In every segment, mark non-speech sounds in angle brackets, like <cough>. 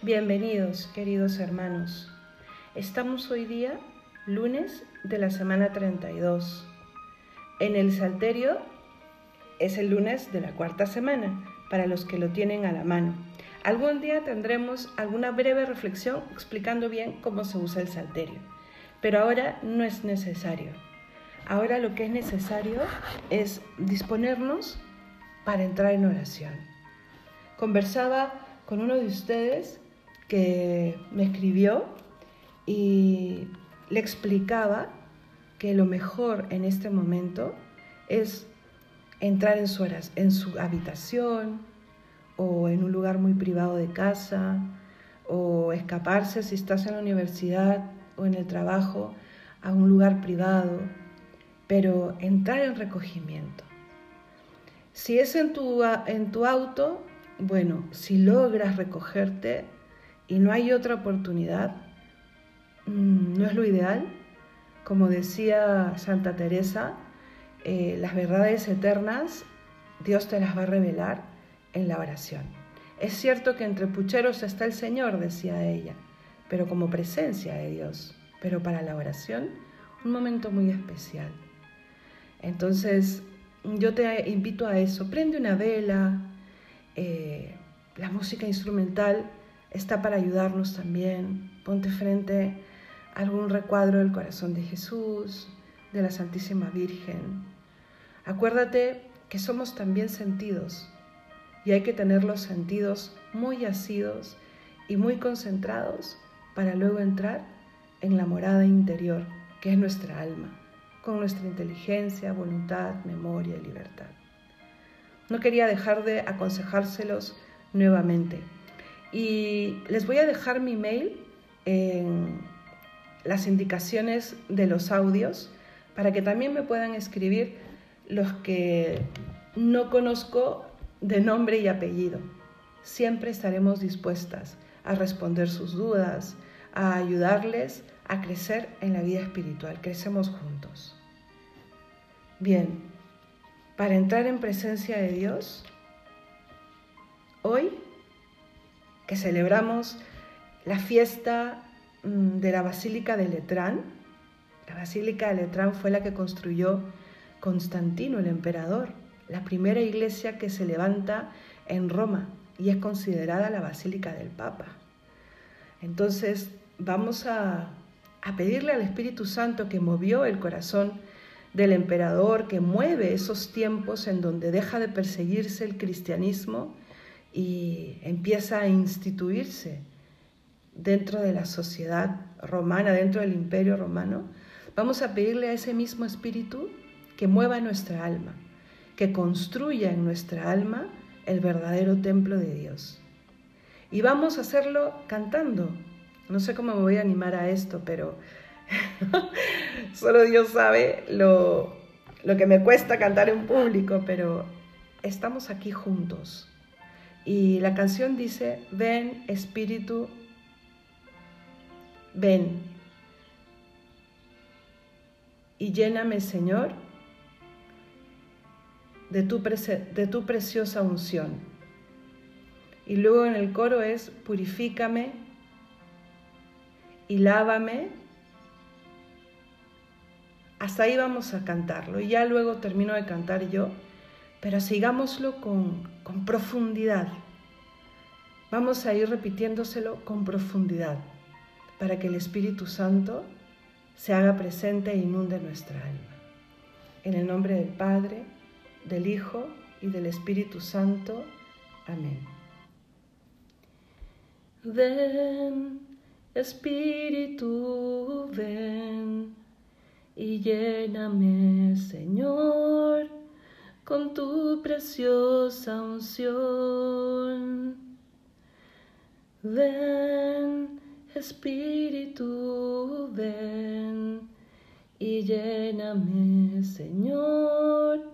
Bienvenidos, queridos hermanos. Estamos hoy día, lunes de la semana 32. En el Salterio es el lunes de la cuarta semana, para los que lo tienen a la mano. Algún día tendremos alguna breve reflexión explicando bien cómo se usa el Salterio, pero ahora no es necesario. Ahora lo que es necesario es disponernos para entrar en oración. Conversaba con uno de ustedes que me escribió y le explicaba que lo mejor en este momento es entrar en su, en su habitación o en un lugar muy privado de casa o escaparse si estás en la universidad o en el trabajo a un lugar privado, pero entrar en recogimiento. Si es en tu, en tu auto, bueno, si logras recogerte, y no hay otra oportunidad, mm, no es lo ideal. Como decía Santa Teresa, eh, las verdades eternas Dios te las va a revelar en la oración. Es cierto que entre pucheros está el Señor, decía ella, pero como presencia de Dios, pero para la oración, un momento muy especial. Entonces, yo te invito a eso, prende una vela, eh, la música instrumental está para ayudarnos también. Ponte frente a algún recuadro del corazón de Jesús, de la Santísima Virgen. Acuérdate que somos también sentidos y hay que tener los sentidos muy asidos y muy concentrados para luego entrar en la morada interior, que es nuestra alma, con nuestra inteligencia, voluntad, memoria y libertad. No quería dejar de aconsejárselos nuevamente. Y les voy a dejar mi mail en las indicaciones de los audios para que también me puedan escribir los que no conozco de nombre y apellido. Siempre estaremos dispuestas a responder sus dudas, a ayudarles a crecer en la vida espiritual. Crecemos juntos. Bien, para entrar en presencia de Dios, hoy que celebramos la fiesta mm, de la Basílica de Letrán. La Basílica de Letrán fue la que construyó Constantino, el emperador, la primera iglesia que se levanta en Roma y es considerada la Basílica del Papa. Entonces vamos a, a pedirle al Espíritu Santo que movió el corazón del emperador, que mueve esos tiempos en donde deja de perseguirse el cristianismo y empieza a instituirse dentro de la sociedad romana, dentro del imperio romano, vamos a pedirle a ese mismo espíritu que mueva nuestra alma, que construya en nuestra alma el verdadero templo de Dios. Y vamos a hacerlo cantando. No sé cómo me voy a animar a esto, pero <laughs> solo Dios sabe lo, lo que me cuesta cantar en público, pero estamos aquí juntos y la canción dice, ven Espíritu, ven y lléname Señor de tu, de tu preciosa unción. Y luego en el coro es, purifícame y lávame. Hasta ahí vamos a cantarlo y ya luego termino de cantar yo pero sigámoslo con, con profundidad. Vamos a ir repitiéndoselo con profundidad para que el Espíritu Santo se haga presente e inunde nuestra alma. En el nombre del Padre, del Hijo y del Espíritu Santo. Amén. Ven, Espíritu, ven y lléname, Señor con tu preciosa unción. Ven, Espíritu, ven y lléname, Señor,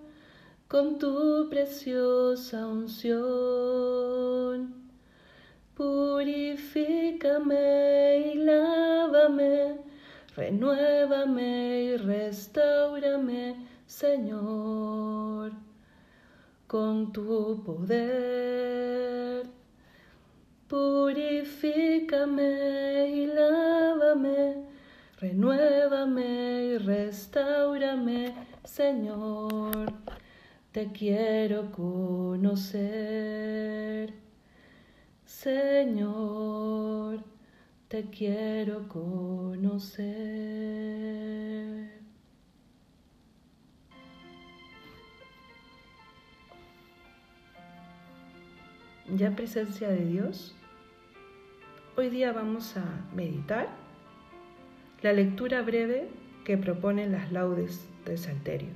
con tu preciosa unción. Purifícame y lávame, renuévame y restaurame, Señor con tu poder. Purifícame y lávame, renuévame y restaurame, Señor. Te quiero conocer, Señor. Te quiero conocer. Ya presencia de Dios, hoy día vamos a meditar la lectura breve que proponen las laudes del Salterio.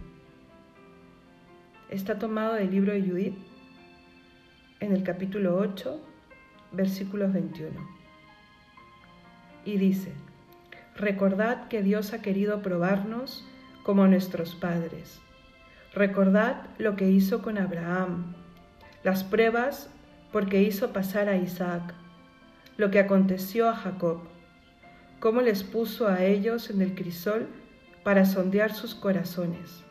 Está tomado del libro de Judith en el capítulo 8, versículos 21. Y dice, recordad que Dios ha querido probarnos como nuestros padres. Recordad lo que hizo con Abraham, las pruebas porque hizo pasar a Isaac, lo que aconteció a Jacob, cómo les puso a ellos en el crisol para sondear sus corazones.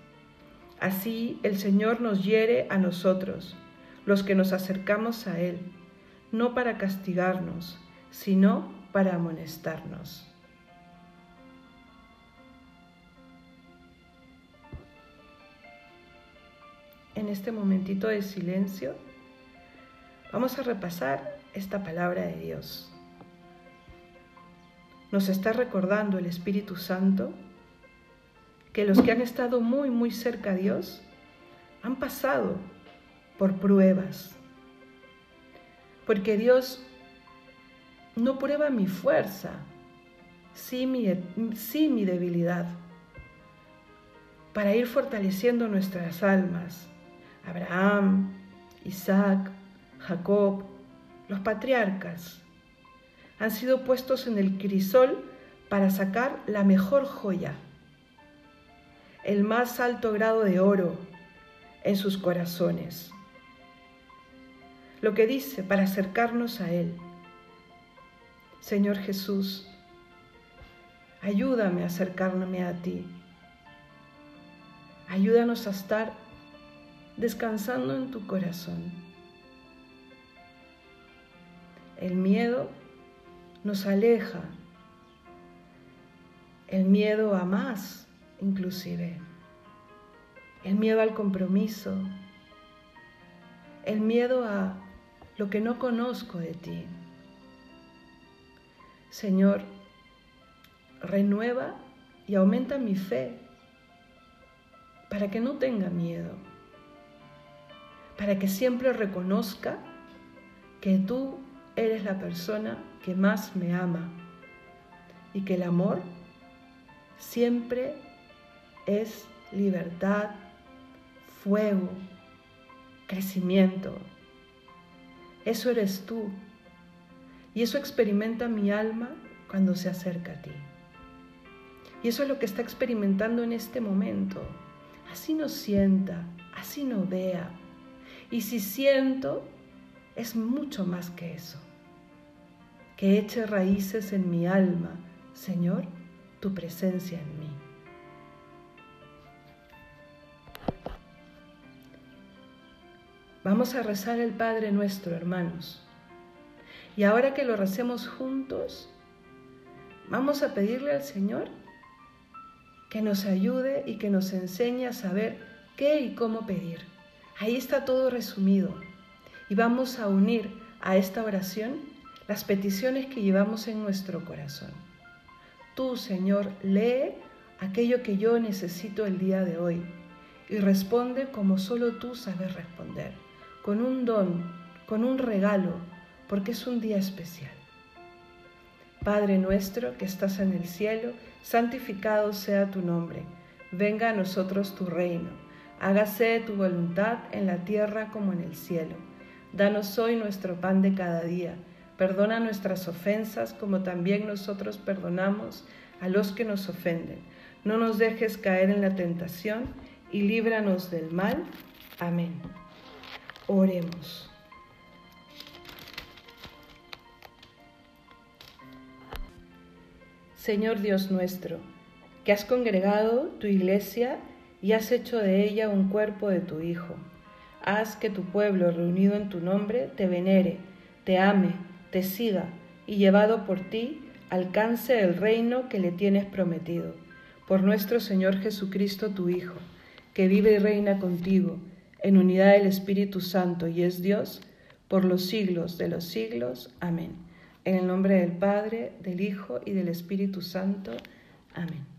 Así el Señor nos hiere a nosotros, los que nos acercamos a Él, no para castigarnos, sino para amonestarnos. En este momentito de silencio, Vamos a repasar esta palabra de Dios. Nos está recordando el Espíritu Santo que los que han estado muy, muy cerca a Dios han pasado por pruebas. Porque Dios no prueba mi fuerza, sí mi, sí mi debilidad, para ir fortaleciendo nuestras almas. Abraham, Isaac, Jacob, los patriarcas, han sido puestos en el crisol para sacar la mejor joya, el más alto grado de oro en sus corazones. Lo que dice para acercarnos a Él. Señor Jesús, ayúdame a acercarme a ti. Ayúdanos a estar descansando en tu corazón. El miedo nos aleja. El miedo a más, inclusive. El miedo al compromiso. El miedo a lo que no conozco de ti. Señor, renueva y aumenta mi fe para que no tenga miedo, para que siempre reconozca que tú eres la persona que más me ama y que el amor siempre es libertad, fuego, crecimiento. Eso eres tú. Y eso experimenta mi alma cuando se acerca a ti. Y eso es lo que está experimentando en este momento. Así no sienta, así no vea. Y si siento, es mucho más que eso que eche raíces en mi alma, Señor, tu presencia en mí. Vamos a rezar el Padre nuestro, hermanos. Y ahora que lo recemos juntos, vamos a pedirle al Señor que nos ayude y que nos enseñe a saber qué y cómo pedir. Ahí está todo resumido. Y vamos a unir a esta oración las peticiones que llevamos en nuestro corazón. Tú, Señor, lee aquello que yo necesito el día de hoy y responde como solo tú sabes responder, con un don, con un regalo, porque es un día especial. Padre nuestro que estás en el cielo, santificado sea tu nombre, venga a nosotros tu reino, hágase tu voluntad en la tierra como en el cielo. Danos hoy nuestro pan de cada día Perdona nuestras ofensas como también nosotros perdonamos a los que nos ofenden. No nos dejes caer en la tentación y líbranos del mal. Amén. Oremos. Señor Dios nuestro, que has congregado tu iglesia y has hecho de ella un cuerpo de tu Hijo. Haz que tu pueblo reunido en tu nombre te venere, te ame, te siga y llevado por ti, alcance el reino que le tienes prometido. Por nuestro Señor Jesucristo, tu Hijo, que vive y reina contigo en unidad del Espíritu Santo y es Dios por los siglos de los siglos. Amén. En el nombre del Padre, del Hijo y del Espíritu Santo. Amén.